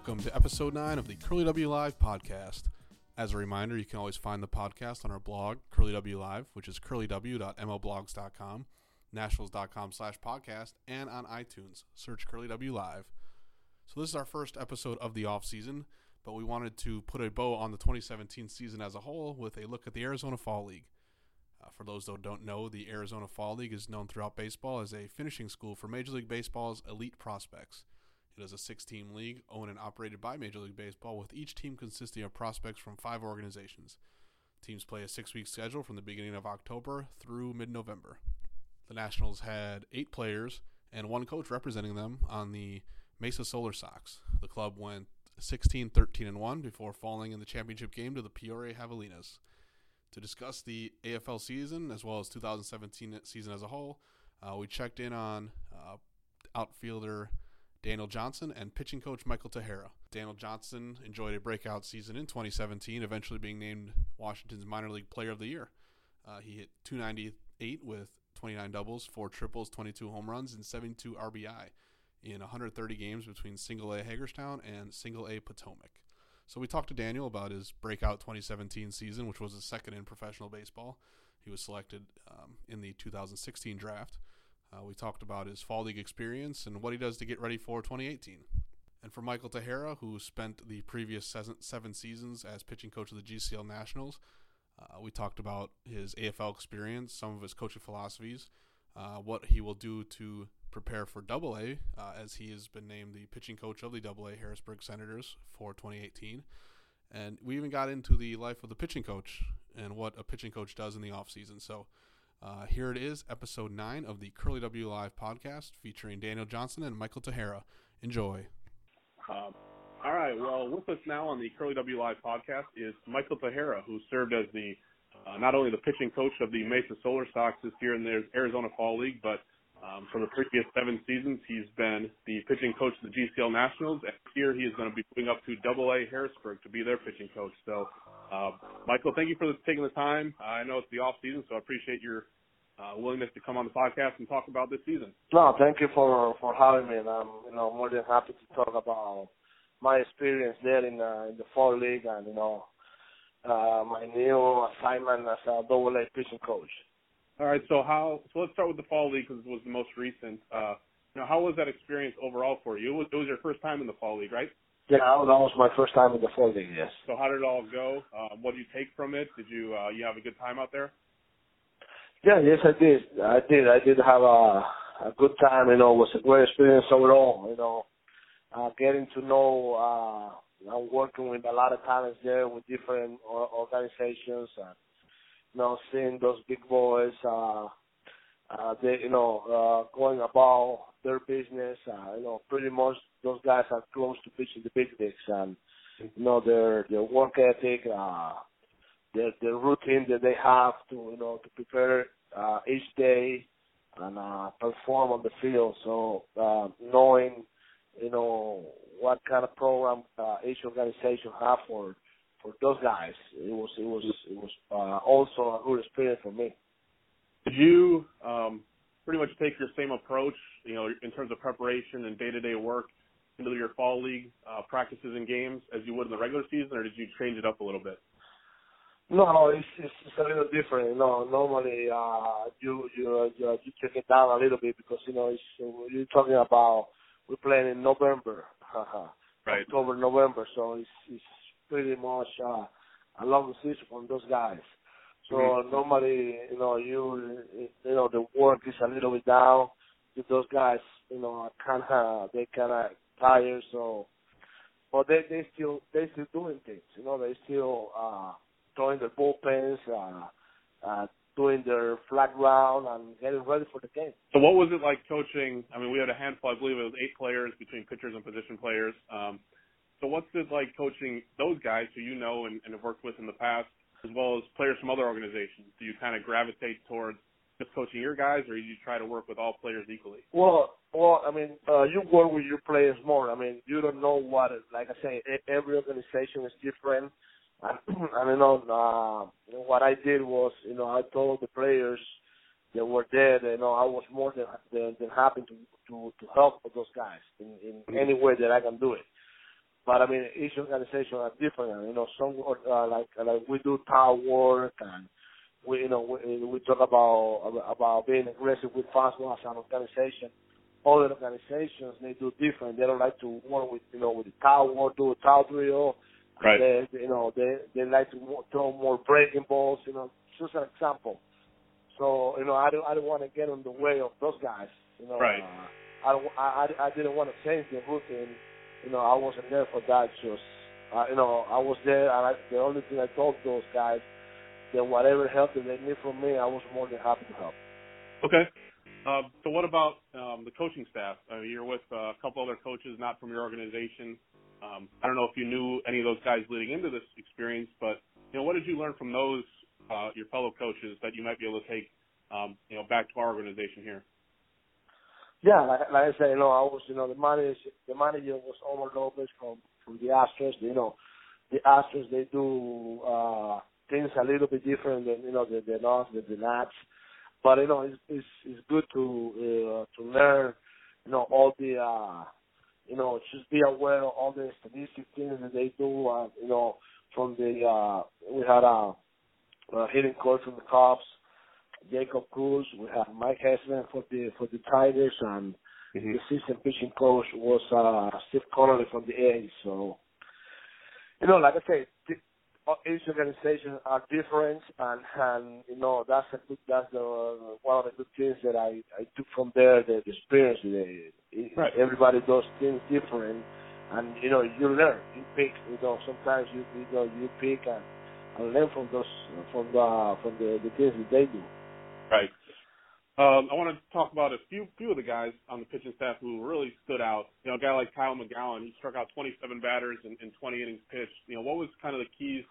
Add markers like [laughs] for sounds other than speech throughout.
welcome to episode 9 of the Curly W Live podcast. As a reminder, you can always find the podcast on our blog, Curly W Live, which is curlyw.mlblogs.com, nationals.com slash podcast, and on iTunes. Search Curly W Live. So this is our first episode of the off season, but we wanted to put a bow on the 2017 season as a whole with a look at the Arizona Fall League. Uh, for those that don't know, the Arizona Fall League is known throughout baseball as a finishing school for Major League Baseball's elite prospects. It is a six team league owned and operated by Major League Baseball, with each team consisting of prospects from five organizations. Teams play a six week schedule from the beginning of October through mid November. The Nationals had eight players and one coach representing them on the Mesa Solar Sox. The club went 16 13 and 1 before falling in the championship game to the Peoria Javelinas. To discuss the AFL season as well as 2017 season as a whole, uh, we checked in on uh, outfielder Daniel Johnson and pitching coach Michael Tejera. Daniel Johnson enjoyed a breakout season in 2017, eventually being named Washington's minor league player of the year. Uh, he hit 298 with 29 doubles, 4 triples, 22 home runs, and 72 RBI in 130 games between single A Hagerstown and single A Potomac. So we talked to Daniel about his breakout 2017 season, which was his second in professional baseball. He was selected um, in the 2016 draft. Uh, we talked about his fall league experience and what he does to get ready for 2018. And for Michael Tejera, who spent the previous seven seasons as pitching coach of the GCL Nationals, uh, we talked about his AFL experience, some of his coaching philosophies, uh, what he will do to prepare for Double A, uh, as he has been named the pitching coach of the Double A Harrisburg Senators for 2018. And we even got into the life of the pitching coach and what a pitching coach does in the offseason. So uh, here it is, episode 9 of the Curly W Live podcast featuring Daniel Johnson and Michael Tejera. Enjoy. Um, all right. Well, with us now on the Curly W Live podcast is Michael Tejera, who served as the uh, not only the pitching coach of the Mesa Solar Sox this year in the Arizona Fall League, but um, for the previous seven seasons, he's been the pitching coach of the GCL Nationals. And here he is going to be moving up to Double A Harrisburg to be their pitching coach. So uh, Michael, thank you for taking the time. I know it's the off season, so I appreciate your uh, willingness to come on the podcast and talk about this season. No, thank you for for having me. And I'm you know more than happy to talk about my experience there in uh, in the fall league and you know uh, my new assignment as a double A pitching coach. All right, so how? So let's start with the fall league because it was the most recent. Uh, you know, how was that experience overall for you? It was, it was your first time in the fall league, right? Yeah, that was my first time in the league. Yes. So how did it all go? Uh, what did you take from it? Did you uh, you have a good time out there? Yeah, yes, I did. I did. I did have a a good time. You know, it was a great experience overall. You know, uh, getting to know. Uh, I'm working with a lot of talents there with different organizations, and you know, seeing those big boys. Uh, uh, they, you know, uh, going about their business. Uh, you know, pretty much those guys are close to pitching the big leagues, and you know their their work ethic, uh, the the routine that they have to you know to prepare uh, each day and uh, perform on the field. So uh, knowing you know what kind of program uh, each organization have for for those guys, it was it was it was uh, also a good experience for me. Did you um, pretty much take your same approach, you know, in terms of preparation and day to day work into your fall league uh, practices and games as you would in the regular season, or did you change it up a little bit? No, no, it's, it's, it's a little different. You know, normally uh, you you you, you take it down a little bit because you know it's, you're talking about we're playing in November, [laughs] right? October, November, so it's it's pretty much uh, a long season from those guys. So mm-hmm. normally, you know, you you know the work is a little bit down. If Those guys, you know, kind of they kind of tired. So, but they they still they still doing things. You know, they still uh, throwing their bullpens, uh, uh, doing their flat ground, and getting ready for the game. So, what was it like coaching? I mean, we had a handful. I believe it was eight players between pitchers and position players. Um, so, what's it like coaching those guys who you know and, and have worked with in the past? As well as players from other organizations? Do you kind of gravitate towards just coaching your guys, or do you try to work with all players equally? Well, well, I mean, uh, you work with your players more. I mean, you don't know what, like I say, every organization is different. [clears throat] I, I know uh, what I did was, you know, I told the players that were there that, you know, I was more than than, than happy to to to help those guys in in any way that I can do it. But I mean, each organization are different. You know, some uh, like like we do towel work and we you know we, we talk about about being aggressive with fastball as an organization. Other organizations they do different. They don't like to work with you know with the towel, do a towel drill. Right. They you know they they like to throw more breaking balls. You know, just an example. So you know I don't I don't want to get in the way of those guys. You know. Right. Uh, I don't I I, I didn't want to change the routine. You know I wasn't there for that. Just uh, you know I was there and I, the only thing I told those guys then whatever help that they need from me, I was more than happy to help. Okay. Uh, so what about um, the coaching staff? Uh, you're with uh, a couple other coaches, not from your organization. Um, I don't know if you knew any of those guys leading into this experience, but you know, what did you learn from those uh, your fellow coaches that you might be able to take, um, you know, back to our organization here? Yeah, like, like I said, you know, I was, you know, the manager, the manager was Omar Lopez from from the Astros. You know, the Astros they do uh things a little bit different than you know the the North, the, the Nats. But you know, it's it's, it's good to uh, to learn, you know, all the uh, you know, just be aware of all the statistic things that they do. Uh, you know, from the uh, we had a, a hitting coach from the Cubs, Jacob Cruz. We have Mike Hessman for the for the Tigers, and mm-hmm. the assistant pitching coach was uh, Steve Connolly from the A's. So, you know, like I say, each organization are different, and and you know that's a good that's the one of the good things that I I took from there the, the experience. The, right. Everybody does things different, and you know you learn, you pick. You know sometimes you you know you pick and, and learn from those from the from the the things that they do. Right. Um, I want to talk about a few few of the guys on the pitching staff who really stood out. You know, a guy like Kyle McGowin, he struck out 27 batters in, in 20 innings pitched. You know, what was kind of the keys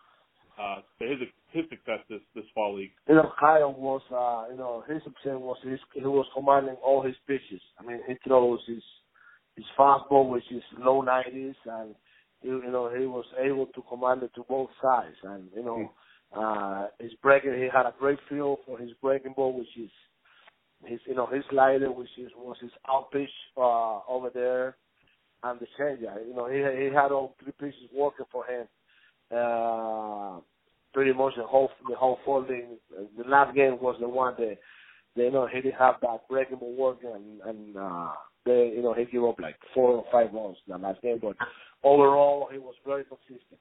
uh, to his his success this this fall league? You know, Kyle was, uh, you know, his success was his, he was commanding all his pitches. I mean, he throws his his fastball, which is low 90s, and you, you know he was able to command it to both sides. And you know, uh, his breaking, he had a great feel for his breaking ball, which is his, you know, his slider, which is was his out pitch uh, over there, and the changeup. You know, he he had all three pitches working for him uh, pretty much the whole the whole folding. The last game was the one that they you know he didn't have that breakable work and and uh, they you know he gave up like four or five balls the last game, but overall he was very consistent.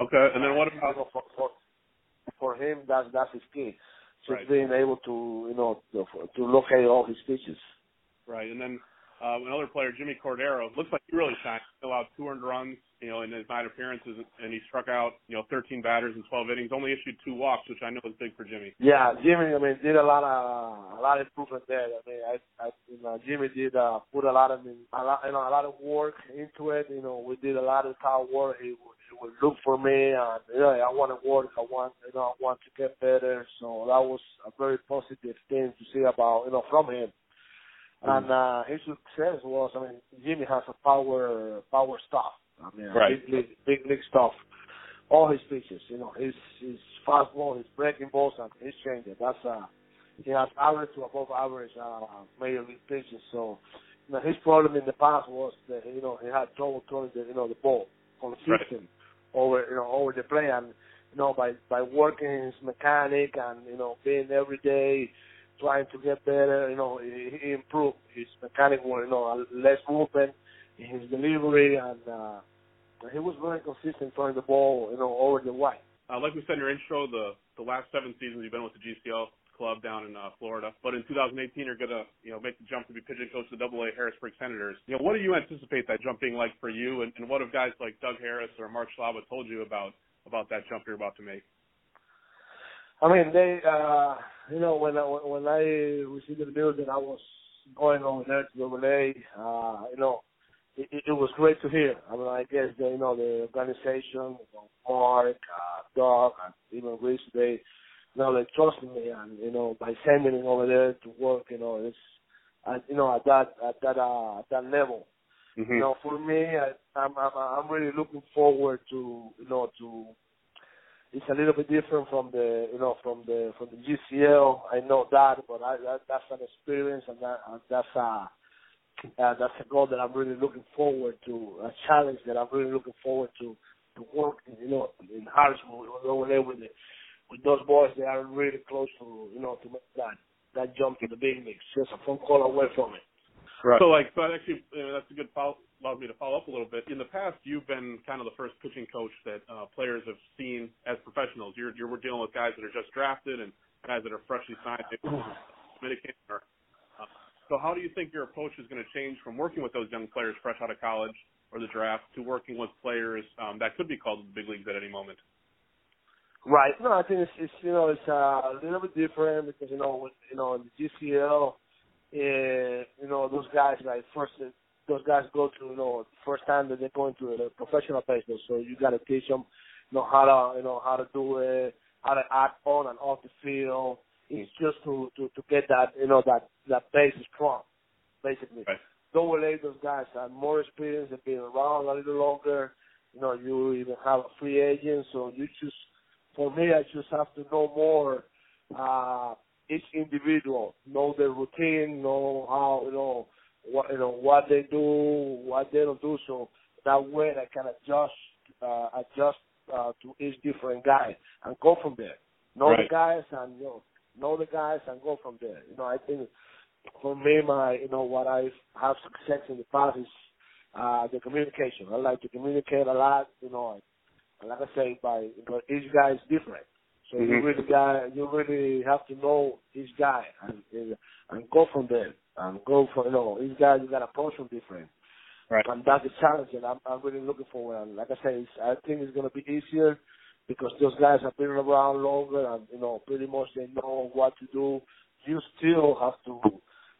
Okay, and then what about you know, for, for for him that's that's his key, just right. being able to you know to, to locate all his pitches. Right, and then uh, another player, Jimmy Cordero, looks like he really shined. He allowed two earned runs, you know, in his nine appearances, and he struck out, you know, 13 batters in 12 innings. Only issued two walks, which I know is big for Jimmy. Yeah, Jimmy. I mean, did a lot of a lot of improvement there. I mean, I, I you know, Jimmy did uh, put a lot of a lot, you know, a lot of work into it. You know, we did a lot of towel work. He would, look for me, and know, I want to work. I want, you know, I want to get better. So that was a very positive thing to see about, you know, from him. And uh, his success was, I mean, Jimmy has a power power stuff. I mean, right. big league, big league stuff. All his pitches, you know, his his fastball, his breaking balls, and his changeup. That's uh, he has average to above average uh, major league pitches. So, you know, his problem in the past was that you know he had trouble throwing the you know the ball consistent right. Over you know over the play, and you know by by working his mechanic and you know being every day trying to get better. You know, he, he improved his mechanic, you know, less movement in his delivery, and uh, he was very consistent throwing the ball, you know, over the white. Uh, like we said in your intro, the the last seven seasons you've been with the GCL club down in uh, Florida, but in 2018 you're gonna, you know, make the jump to be pitching coach of the Double A Harrisburg Senators. You know, what do you anticipate that jump being like for you, and, and what have guys like Doug Harris or Mark Scialabba told you about about that jump you're about to make? I mean, they, uh, you know, when I, when I received the news that I was going over there to LA, uh, you know, it, it was great to hear. I mean, I guess the, you know the organization, Mark, uh, Doug, and even Rich, they, you know, they trusted me, and you know, by sending me over there to work, you know, it's, uh, you know, at that at that uh, at that level. Mm-hmm. You know, for me, I, I'm I'm I'm really looking forward to you know to it's a little bit different from the you know from the from the GCL. I know that, but I, that, that's an experience and that and that's a uh, that's a goal that I'm really looking forward to, a challenge that I'm really looking forward to to work, you know, in Harrisburg over there with the, with those boys. They are really close to, you know, to make that that jump to the big leagues. Just a phone call away from it. Right. So, like, so actually, you know, that's a good follow. Allows me to follow up a little bit. In the past, you've been kind of the first pitching coach that uh, players have seen as professionals. You're you're we're dealing with guys that are just drafted and guys that are freshly signed, Dominican. Or, uh, so, how do you think your approach is going to change from working with those young players fresh out of college or the draft to working with players um, that could be called to the big leagues at any moment? Right. No, I think it's, it's you know it's uh, a little bit different because you know with, you know in the GCL, uh, eh, you know those guys like first those guys go to you know first time that they're going to the professional baseball, so you got to teach them you know how to you know how to do it, how to act on and off the field. It's just to to to get that you know that that base strong, basically. Right. Double A, those guys have more experience, they've been around a little longer. You know, you even have a free agent, so you just for me, I just have to know more uh, each individual, know their routine, know how you know what you know what they do, what they don't do, so that way I can adjust uh, adjust uh, to each different guy and go from there. Know right. the guys and you know know the guys and go from there. You know, I think for me, my you know what I have success in the past is uh, the communication. I like to communicate a lot. You know, like I say, by but each guy is different. So mm-hmm. you really got you really have to know each guy and and go from there and go for you know each guy you got to approach him different. Right. And that's the challenge that I'm I'm really looking for. And like I say, it's, I think it's gonna be easier because those guys have been around longer and you know pretty much they know what to do. You still have to,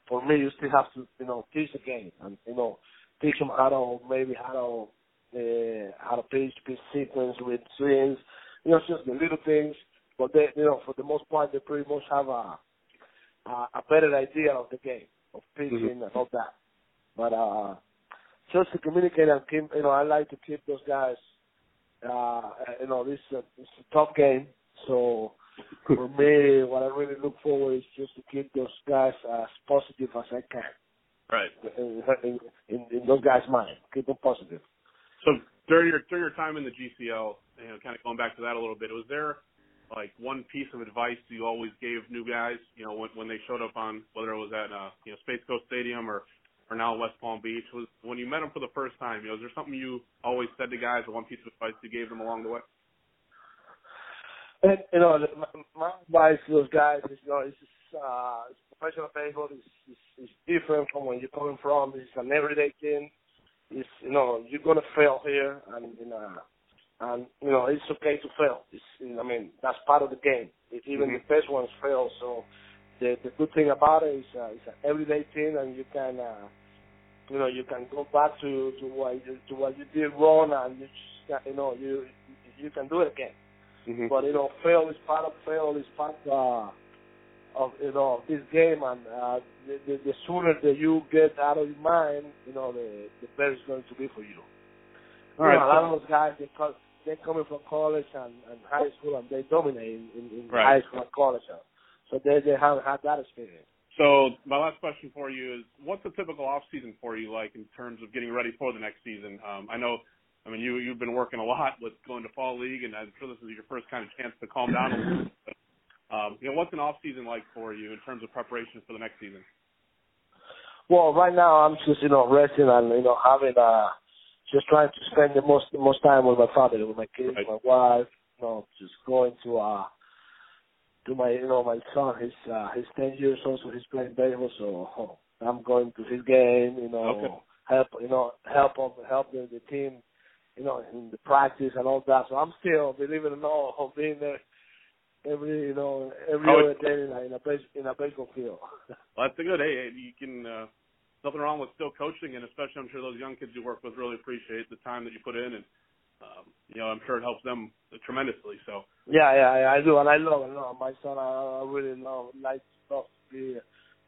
for me, you still have to you know teach the game and you know teach them how to maybe how to uh, to pitch, pitch sequence with swings, you know, just the little things. But they, you know, for the most part, they pretty much have a a, a better idea of the game, of pitching mm-hmm. and all that. But uh, just to communicate and keep, you know, I like to keep those guys. Uh, you know, this is a, it's a tough game, so [laughs] for me, what I really look forward is just to keep those guys as positive as I can. Right. In, in, in, in those guys' mind, keep them positive. So during your during your time in the GCL, you know, kind of going back to that a little bit, was there like one piece of advice you always gave new guys, you know, when when they showed up on whether it was at uh, you know Space Coast Stadium or or now West Palm Beach, was when you met them for the first time, you know, is there something you always said to guys or one piece of advice you gave them along the way? And, you know, my, my advice to those guys is, you know, it's just, uh, professional baseball is, is, is different from where you're coming from. It's an everyday thing it's you know you're gonna fail here, and you know, and you know it's okay to fail. It's I mean that's part of the game. It, even mm-hmm. the best ones fail. So the the good thing about it is uh, it's an everyday thing, and you can uh, you know you can go back to to what you, to what you did wrong, and you just you know you you can do it again. Mm-hmm. But you know fail is part of fail is part of. Uh, of you know this game, and uh, the, the, the sooner that you get out of your mind, you know, the the better it's going to be for you. All right. Know, a lot of those guys they come, they're coming from college and, and high school, and they dominate in, in, in right. high school and college, so they they haven't had that experience. So my last question for you is, what's a typical off season for you like in terms of getting ready for the next season? Um, I know, I mean, you you've been working a lot with going to fall league, and I'm sure this is your first kind of chance to calm down a little bit. Um, you know, what's an off season like for you in terms of preparation for the next season? Well, right now I'm just you know resting and you know having uh just trying to spend the most the most time with my family, with my kids, right. my wife. You know, just going to uh to my you know my son. He's uh he's ten years old, so he's playing baseball. So oh, I'm going to his game. You know, okay. help you know help him help the, the team. You know, in the practice and all that. So I'm still, believe it or not, being there every you know every oh, other day in a in a, base, in a baseball field. well, that's a good. Hey, you can uh, nothing wrong with still coaching, and especially I'm sure those young kids you work with really appreciate the time that you put in, and um, you know I'm sure it helps them tremendously. So yeah, yeah, yeah I do, and I love it. No, my son, I, I really love like love to be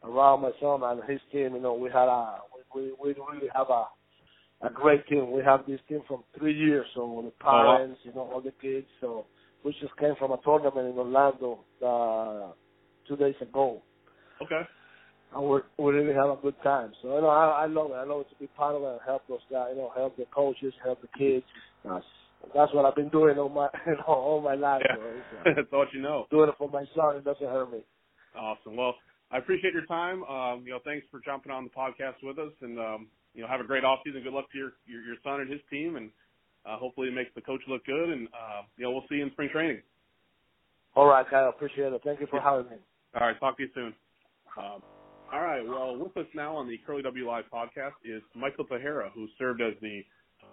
around my son and his team. You know, we had a we we, we really have a a great team. We have this team from three years, so the parents, oh, wow. you know, all the kids, so we just came from a tournament in Orlando uh, two days ago. Okay. and we we really have a good time. So you know, I, I love it. I love it to be part of it and help those guys. You know, help the coaches, help the kids. That's that's what I've been doing all my [laughs] you know all my life. Yeah. [laughs] So, That's all you know. doing it for my son. It doesn't hurt me. Awesome. Well, I appreciate your time. Um, you know, thanks for jumping on the podcast with us, and um, you know, have a great off season. Good luck to your your, your son and his team, and uh, hopefully it makes the coach look good. And uh, you know, we'll see you in spring training. All right, Kyle. Appreciate it. Thank you for having me. All right, talk to you soon. Um, all right. Well, with us now on the Curly W Live podcast is Michael Tejera, who served as the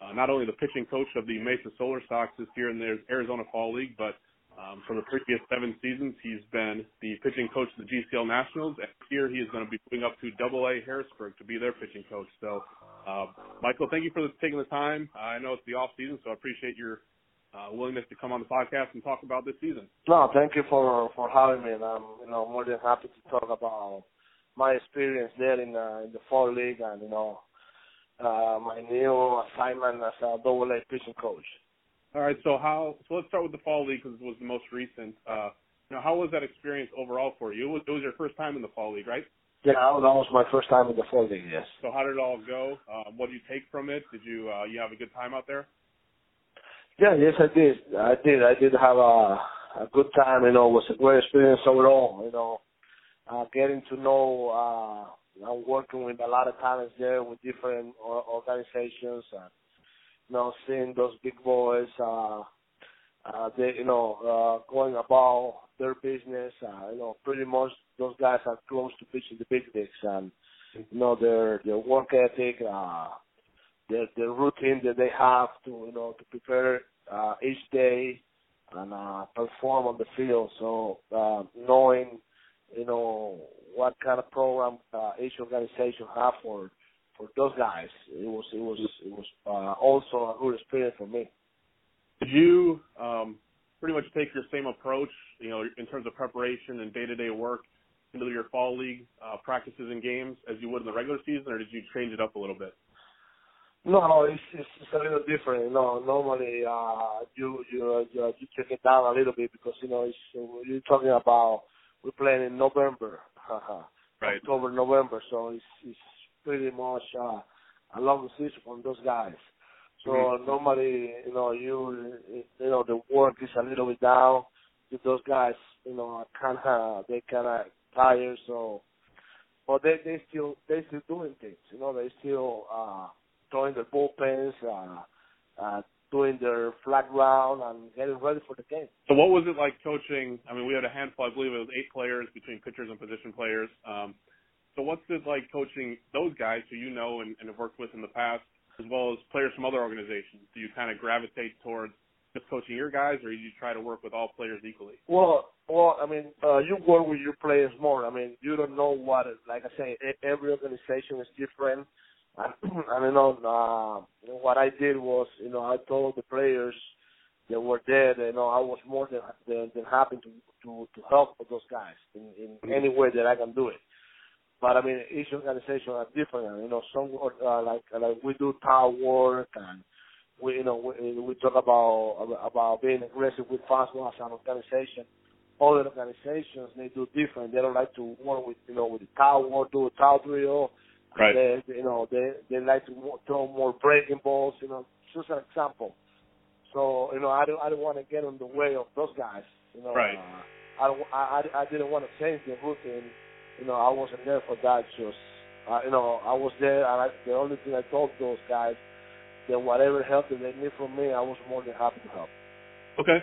uh, not only the pitching coach of the Mesa Solar Sox this year in the Arizona Fall League, but um, for the previous seven seasons, he's been the pitching coach of the GCL Nationals. And here he is going to be moving up to Double A Harrisburg to be their pitching coach. So, uh, Michael, thank you for taking the time. I know it's the off season, so I appreciate your uh, willingness to come on the podcast and talk about this season. No, thank you for for having me, and I'm you know more than happy to talk about my experience there in uh, in the fall league and you know uh, my new assignment as a double A pitching coach. All right, so how? So let's start with the fall league because it was the most recent. Uh, you know, how was that experience overall for you? It was, it was your first time in the fall league, right? Yeah, that was my first time in the league. Yes. So how did it all go? Um, what did you take from it? Did you uh, you have a good time out there? Yeah, yes, I did. I did. I did have a a good time. You know, it was a great experience overall. You know, uh, getting to know. Uh, I'm working with a lot of talents there with different organizations. And, you know, seeing those big boys. Uh, uh, they, you know, uh, going about their business. Uh, you know, pretty much those guys are close to pitching the big leagues, and you know their their work ethic. Uh, the the routine that they have to you know to prepare uh, each day and uh, perform on the field. So uh, knowing you know what kind of program uh, each organization have for for those guys, it was it was it was uh, also a good experience for me. Did you um, pretty much take your same approach, you know, in terms of preparation and day-to-day work into your fall league uh, practices and games as you would in the regular season, or did you change it up a little bit? No, no, it's, it's it's a little different. Know, normally uh, you you you you take it down a little bit because you know it's you're talking about we're playing in November, [laughs] Right. October, November, so it's it's pretty much uh, a long season for those guys. So Mhm. normally, you know, you you know the work is a little bit down. Those guys, you know, kind of they kind of tired. So, but they they still they still doing things. You know, they still uh, throwing their bullpens, uh, uh, doing their flat round, and getting ready for the game. So what was it like coaching? I mean, we had a handful, I believe it was eight players between pitchers and position players. Um, so what's it like coaching those guys who you know and, and have worked with in the past, as well as players from other organizations? Do you kind of gravitate towards just coaching your guys, or you try to work with all players equally? Well, well, I mean, uh, you work with your players more. I mean, you don't know what, like I say, every organization is different. And, and you know, uh, what I did was, you know, I told the players that were there, that, you know, I was more than than, than happy to to to help those guys in, in any way that I can do it. But I mean, each organization are different. You know, some uh, like like we do towel work and we you know we, we talk about about being aggressive with fastball as an organization. Other organizations they do different. They don't like to work with you know with the towel work, do a towel drill. Right. They you know they they like to throw more breaking balls. You know, just an example. So you know I don't I don't want to get in the way of those guys. You know, Right. uh, I, don't, I I I didn't want to change the routine. You know, I wasn't there for that. Just uh, you know, I was there, and I, the only thing I told those guys that whatever help that they need from me, I was more than happy to help. Okay.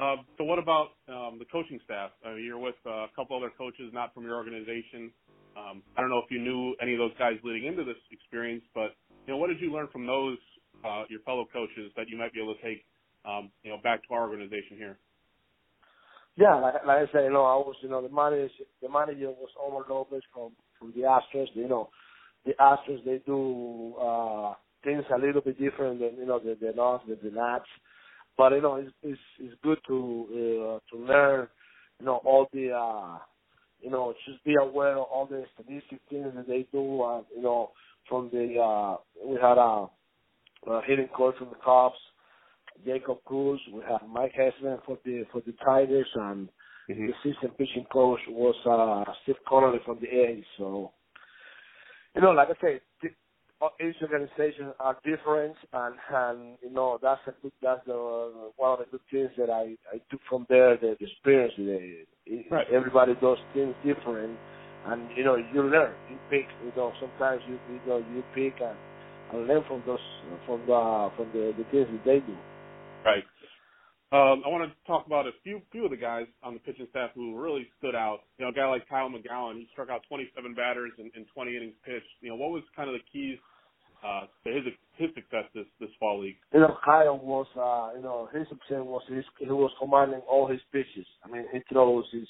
Uh, so what about um, the coaching staff? I mean, you're with uh, a couple other coaches not from your organization. Um, I don't know if you knew any of those guys leading into this experience, but you know, what did you learn from those uh, your fellow coaches that you might be able to take um, you know back to our organization here? Yeah, like, like I said, you know, I was, you know, the manager, the manager was Omar Lopez from from the Astros. You know, the Astros they do uh things a little bit different than you know the the North, the, the Nats. But you know, it's it's, it's good to uh, to learn, you know, all the uh you know, just be aware of all the statistic things that they do. Uh, you know, from the uh we had a, a hitting coach from the Cubs. Jacob Cruz. We have Mike Hessman for the for the Tigers, and mm-hmm. the assistant pitching coach was uh, Steve Connolly from the A's. So, you know, like I said, each organization are different, and and you know that's a good, that's the uh, one of the good things that I I took from there the, the experience. The, right. Everybody does things different, and you know you learn, you pick. You know sometimes you you know you pick and, and learn from those from the from the the things that they do. Right. Um, I want to talk about a few few of the guys on the pitching staff who really stood out. You know, a guy like Kyle McGowin, he struck out 27 batters in, in 20 innings pitched. You know, what was kind of the keys uh, to his his success this this fall league? You know, Kyle was uh, you know his success was his, he was commanding all his pitches. I mean, he throws his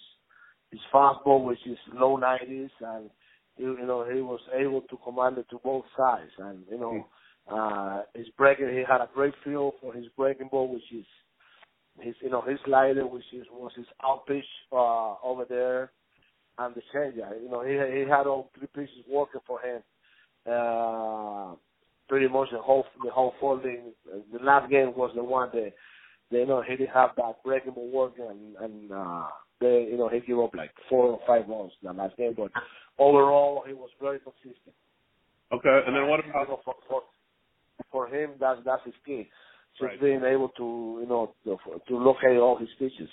his fastball, which is low 90s, and you, you know he was able to command it to both sides. And you know, mm. uh, his breaking, he had a great feel for his breaking ball, which is his you know his slider, which is was his out pitch uh, over there, and the changeup. You know he he had all three pieces working for him. Uh, pretty much the whole the whole folding. The last game was the one that they you know he didn't have that breaking ball working, and, and uh, they you know he gave up like four or five runs the last game. But overall, he was very consistent. Okay, and then what about for, for, for him? That's that's his key just right. being able to you know to, to locate all his pitches.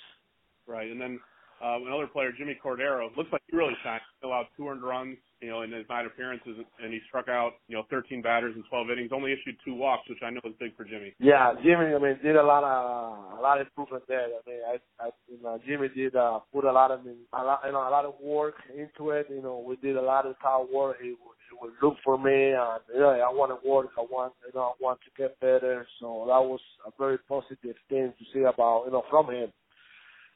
Right, and then uh, another player, Jimmy Cordero, looks like he really shined. He allowed two earned runs, you know, in his nine appearances, and he struck out, you know, 13 batters in 12 innings. Only issued two walks, which I know is big for Jimmy. Yeah, Jimmy. I mean, did a lot of a lot of improvement there. I mean, I, I you know, Jimmy did uh, put a lot of a lot, you know, a lot of work into it. You know, we did a lot of hard work. He would, he would look for me, and know, I want to work. I want, you know, I want to get better. So that was a very positive thing to see about, you know, from him.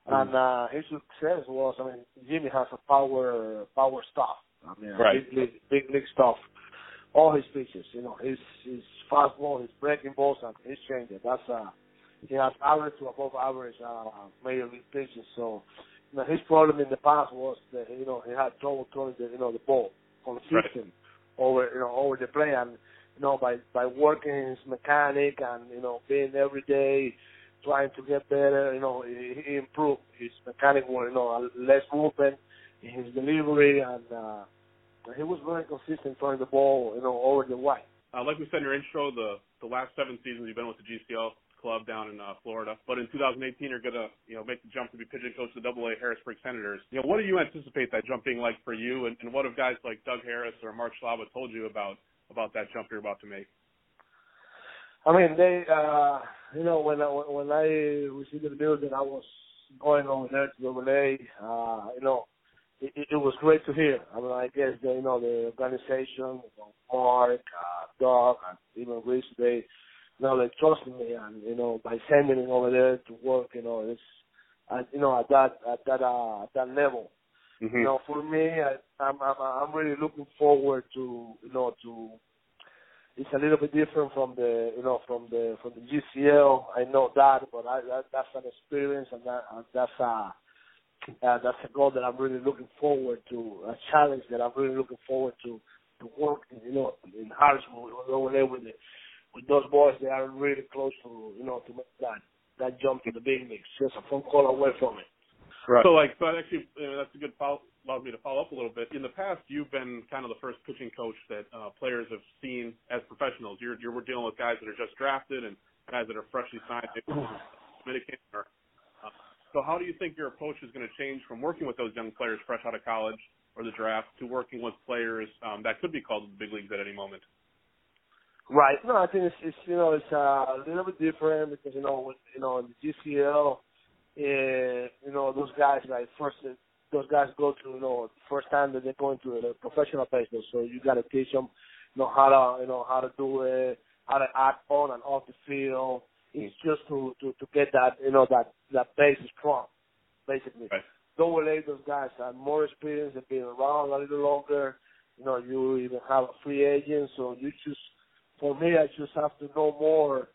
And uh, his success was, I mean, Jimmy has a power power stuff. I mean, right. big league, big league stuff. All his pitches, you know, his his fastball, his breaking balls, and his changeup. That's uh, he has average to above average uh, major league pitches. So, you know, his problem in the past was that you know he had trouble throwing the you know the ball consistent right. over you know over the play, and you know by by working his mechanic and you know being every day trying to get better. You know, he, he improved his mechanical, you know, less movement his delivery, and uh, he was very consistent throwing the ball, you know, over the white. Uh, like we said in your intro, the the last seven seasons you've been with the GCL club down in uh, Florida, but in 2018 you're gonna, you know, make the jump to be pitching coach of the Double A Harrisburg Senators. You know, what do you anticipate that jump being like for you, and, and what have guys like Doug Harris or Mark Scialabba told you about about that jump you're about to make? I mean, they, uh, you know, when I, when I received the news that I was going over there to LA, uh, you know, it, it was great to hear. I mean, I guess the, you know the organization, you know, Mark, uh, Doug, and even Rich, they, you know, they trusted me, and you know, by sending me over there to work, you know, it's, at, you know, at that at that uh, at that level. Mm-hmm. You know, for me, I, I'm I'm I'm really looking forward to you know to it's a little bit different from the you know from the from the GCL. I know that, but I, that, that's an experience and that uh, that's a uh, that's a goal that I'm really looking forward to, a challenge that I'm really looking forward to to work. You know, in Harrisburg over there with the, with those boys, they are really close to you know to make that that jump to the big leagues, just a phone call away from it. Right. So like, but actually, you know, that's a good follow, allows me to follow up a little bit. In the past, you've been kind of the first pitching coach that uh, players have seen as professionals. You're you're dealing with guys that are just drafted and guys that are freshly signed, [clears throat] Dominican. Or, so how do you think your approach is going to change from working with those young players fresh out of college or the draft to working with players um, that could be called the big leagues at any moment? Right. No, I think it's, it's you know it's uh, a little bit different because you know with, you know in the GCL uh, you know, those guys like first those guys go to you know first time that they're going to the professional baseball, so you got to teach them, you know how to you know how to do it, how to act on and off the field. It's just to to to get that you know that that base strong, basically. Right. Don't let those guys have more experience, have been around a little longer. You know, you even have a free agent, so you just for me, I just have to know more.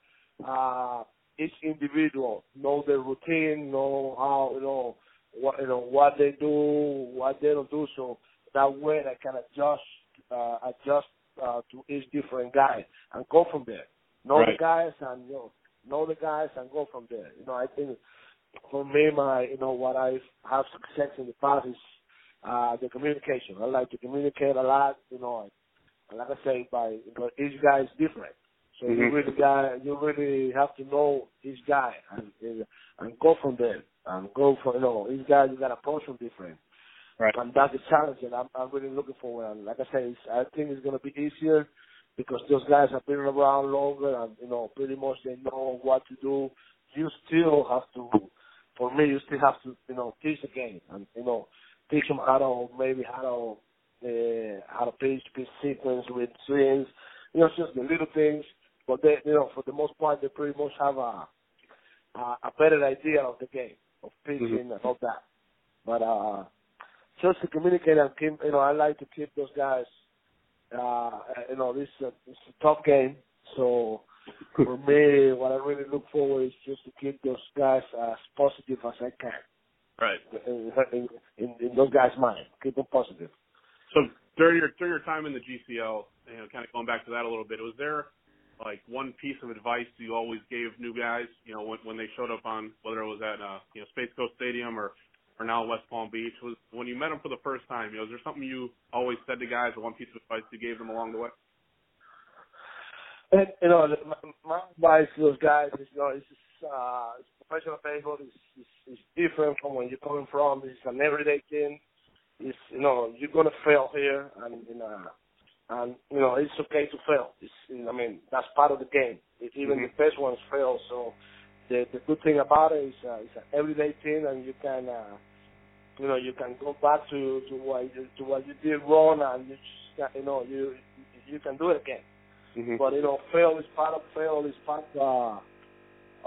Uh, each individual, know their routine, know how you know what you know what they do, what they don't do. So that way I can adjust uh, adjust uh, to each different guy and go from there. Know right. the guys and you know know the guys and go from there. You know I think for me, my you know what I have success in the past is uh, the communication. I like to communicate a lot. You know, like I say, by because each guy is different. So mm-hmm. you really got you really have to know each guy and and go from there and go for you know each guy you got to approach him different. Right. And that's the challenge that I'm I'm really looking for. And like I say, I think it's gonna be easier because those guys have been around longer and you know pretty much they know what to do. You still have to, for me, you still have to you know teach the game and you know teach them how to maybe how to uh, how to pitch pitch sequence with swings. You know, just the little things. But they, you know, for the most part, they pretty much have a a, a better idea of the game of pitching mm-hmm. and all that. But uh, just to communicate and keep, you know, I like to keep those guys. Uh, you know, this is a, it's a tough game, so [laughs] for me, what I really look forward is just to keep those guys as positive as I can. Right. In, in, in, in those guys' mind, keep them positive. So during your during your time in the GCL, you know, kind of going back to that a little bit, was there like one piece of advice you always gave new guys, you know, when when they showed up on whether it was at uh, you know Space Coast Stadium or or now West Palm Beach was when you met them for the first time, you know, is there something you always said to guys or one piece of advice you gave them along the way? And, you know, my, my advice to those guys is, you know, it's just, uh, professional baseball is, is, is different from where you're coming from. It's an everyday thing. It's, you know, you're going to fail here and, you know, and you know it's okay to fail. It's, I mean that's part of the game. Even mm-hmm. the best ones fail. So the the good thing about it is uh, it's an everyday thing, and you can uh, you know you can go back to to what you, to what you did wrong, and you just you know you you can do it again. Mm-hmm. But you know fail is part of fail is part uh,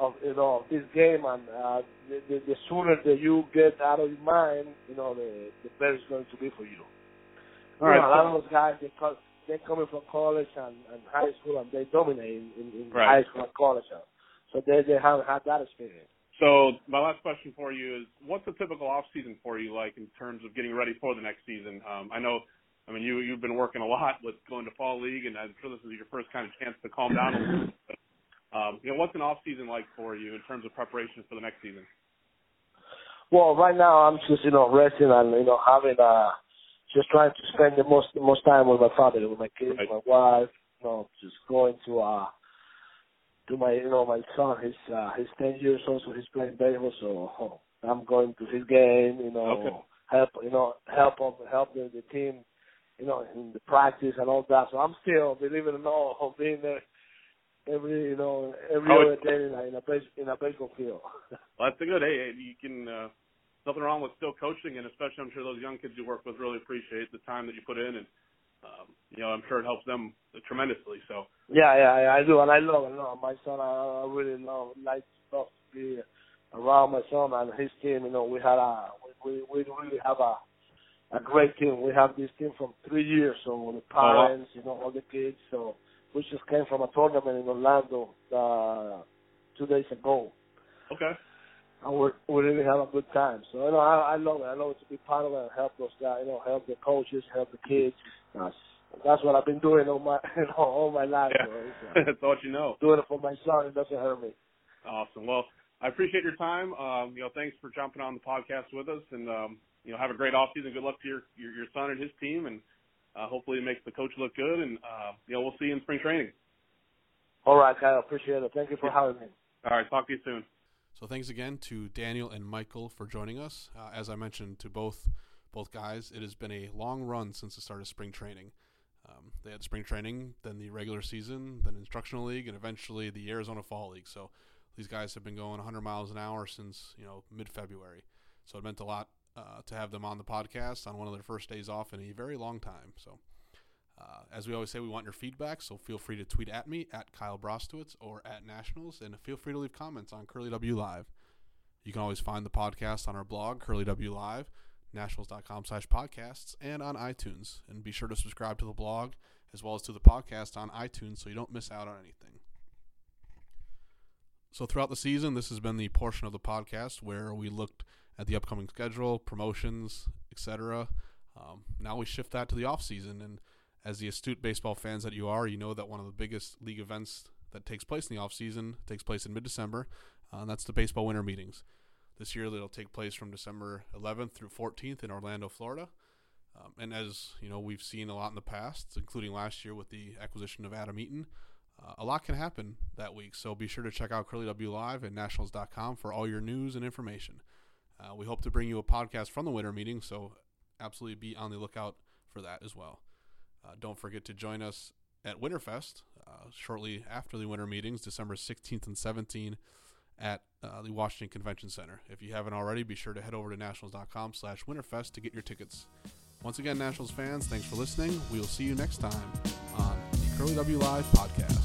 of you know this game, and uh, the, the the sooner that you get out of your mind, you know the the better it's going to be for you. All you right. Know, a lot of those guys they call they're coming from college and, and high school and they dominate in, in, in right. high school and college. So they they haven't had that experience. So my last question for you is, what's a typical off season for you like in terms of getting ready for the next season? Um, I know, I mean, you you've been working a lot with going to fall league, and I'm sure this is your first kind of chance to calm down a little bit. But, um, you know, what's an off season like for you in terms of preparation for the next season? Well, right now I'm just you know resting and you know having a just trying to spend the most the most time with my family, with my kids, right. my wife. You know, just going to uh to my you know my son. He's uh he's ten years old, so he's playing baseball. So oh, I'm going to his game. You know, okay. help you know help him help the, the team. You know, in the practice and all that. So I'm still, believe it or not, [laughs] I'm being there every you know every oh, other day in a in a, base, in a baseball field. [laughs] Well, that's a good. Hey, you can. uh nothing wrong with still coaching, and especially I'm sure those young kids you work with really appreciate the time that you put in, and um, you know I'm sure it helps them tremendously. So yeah, yeah, I do, and I love it. Love my son. I, I really love like love to be around my son and his team. You know, we had a we we, we really have a a great team. We have this team from three years, so the parents, oh, wow. you know, all the kids. So we just came from a tournament in Orlando uh, two days ago. Okay and we we really have a good time. So you know, I, I love it. I love it to be part of it and help those guys. You know, help the coaches, help the kids. That's that's what I've been doing all my you [laughs] know all my life. Yeah. [laughs] So, that's all you know. Doing it for my son. It doesn't hurt me. Awesome. Well, I appreciate your time. Um, you know, thanks for jumping on the podcast with us, and um, you know, have a great off season. Good luck to your your, your son and his team, and uh, hopefully it makes the coach look good. And uh, you know, we'll see you in spring training. All right, Kyle. Appreciate it. Thank you for having me. All right. Talk to you soon. So thanks again to Daniel and Michael for joining us. Uh, as I mentioned to both both guys, it has been a long run since the start of spring training. Um, they had spring training, then the regular season, then instructional league, and eventually the Arizona Fall League. So these guys have been going 100 miles an hour since you know mid February. So it meant a lot uh, to have them on the podcast on one of their first days off in a very long time. So uh, as we always say, we want your feedback, so feel free to tweet at me at Kyle Brostowitz or at Nationals, and feel free to leave comments on Curly W Live. You can always find the podcast on our blog, Curly W Live, nationals.com slash podcasts, and on iTunes. And be sure to subscribe to the blog as well as to the podcast on iTunes so you don't miss out on anything. So throughout the season, this has been the portion of the podcast where we looked at the upcoming schedule, promotions, etc. Um, now we shift that to the off season, and as the astute baseball fans that you are, you know that one of the biggest league events that takes place in the offseason takes place in mid December, uh, and that's the baseball winter meetings. This year, that'll take place from December 11th through 14th in Orlando, Florida. Um, and as you know, we've seen a lot in the past, including last year with the acquisition of Adam Eaton. Uh, a lot can happen that week, so be sure to check out Curly W Live and Nationals.com for all your news and information. Uh, we hope to bring you a podcast from the winter meeting, so absolutely be on the lookout for that as well. Uh, don't forget to join us at Winterfest uh, shortly after the winter meetings, December 16th and 17th at uh, the Washington Convention Center. If you haven't already, be sure to head over to nationals.com slash winterfest to get your tickets. Once again, Nationals fans, thanks for listening. We will see you next time on the Curly W Live podcast.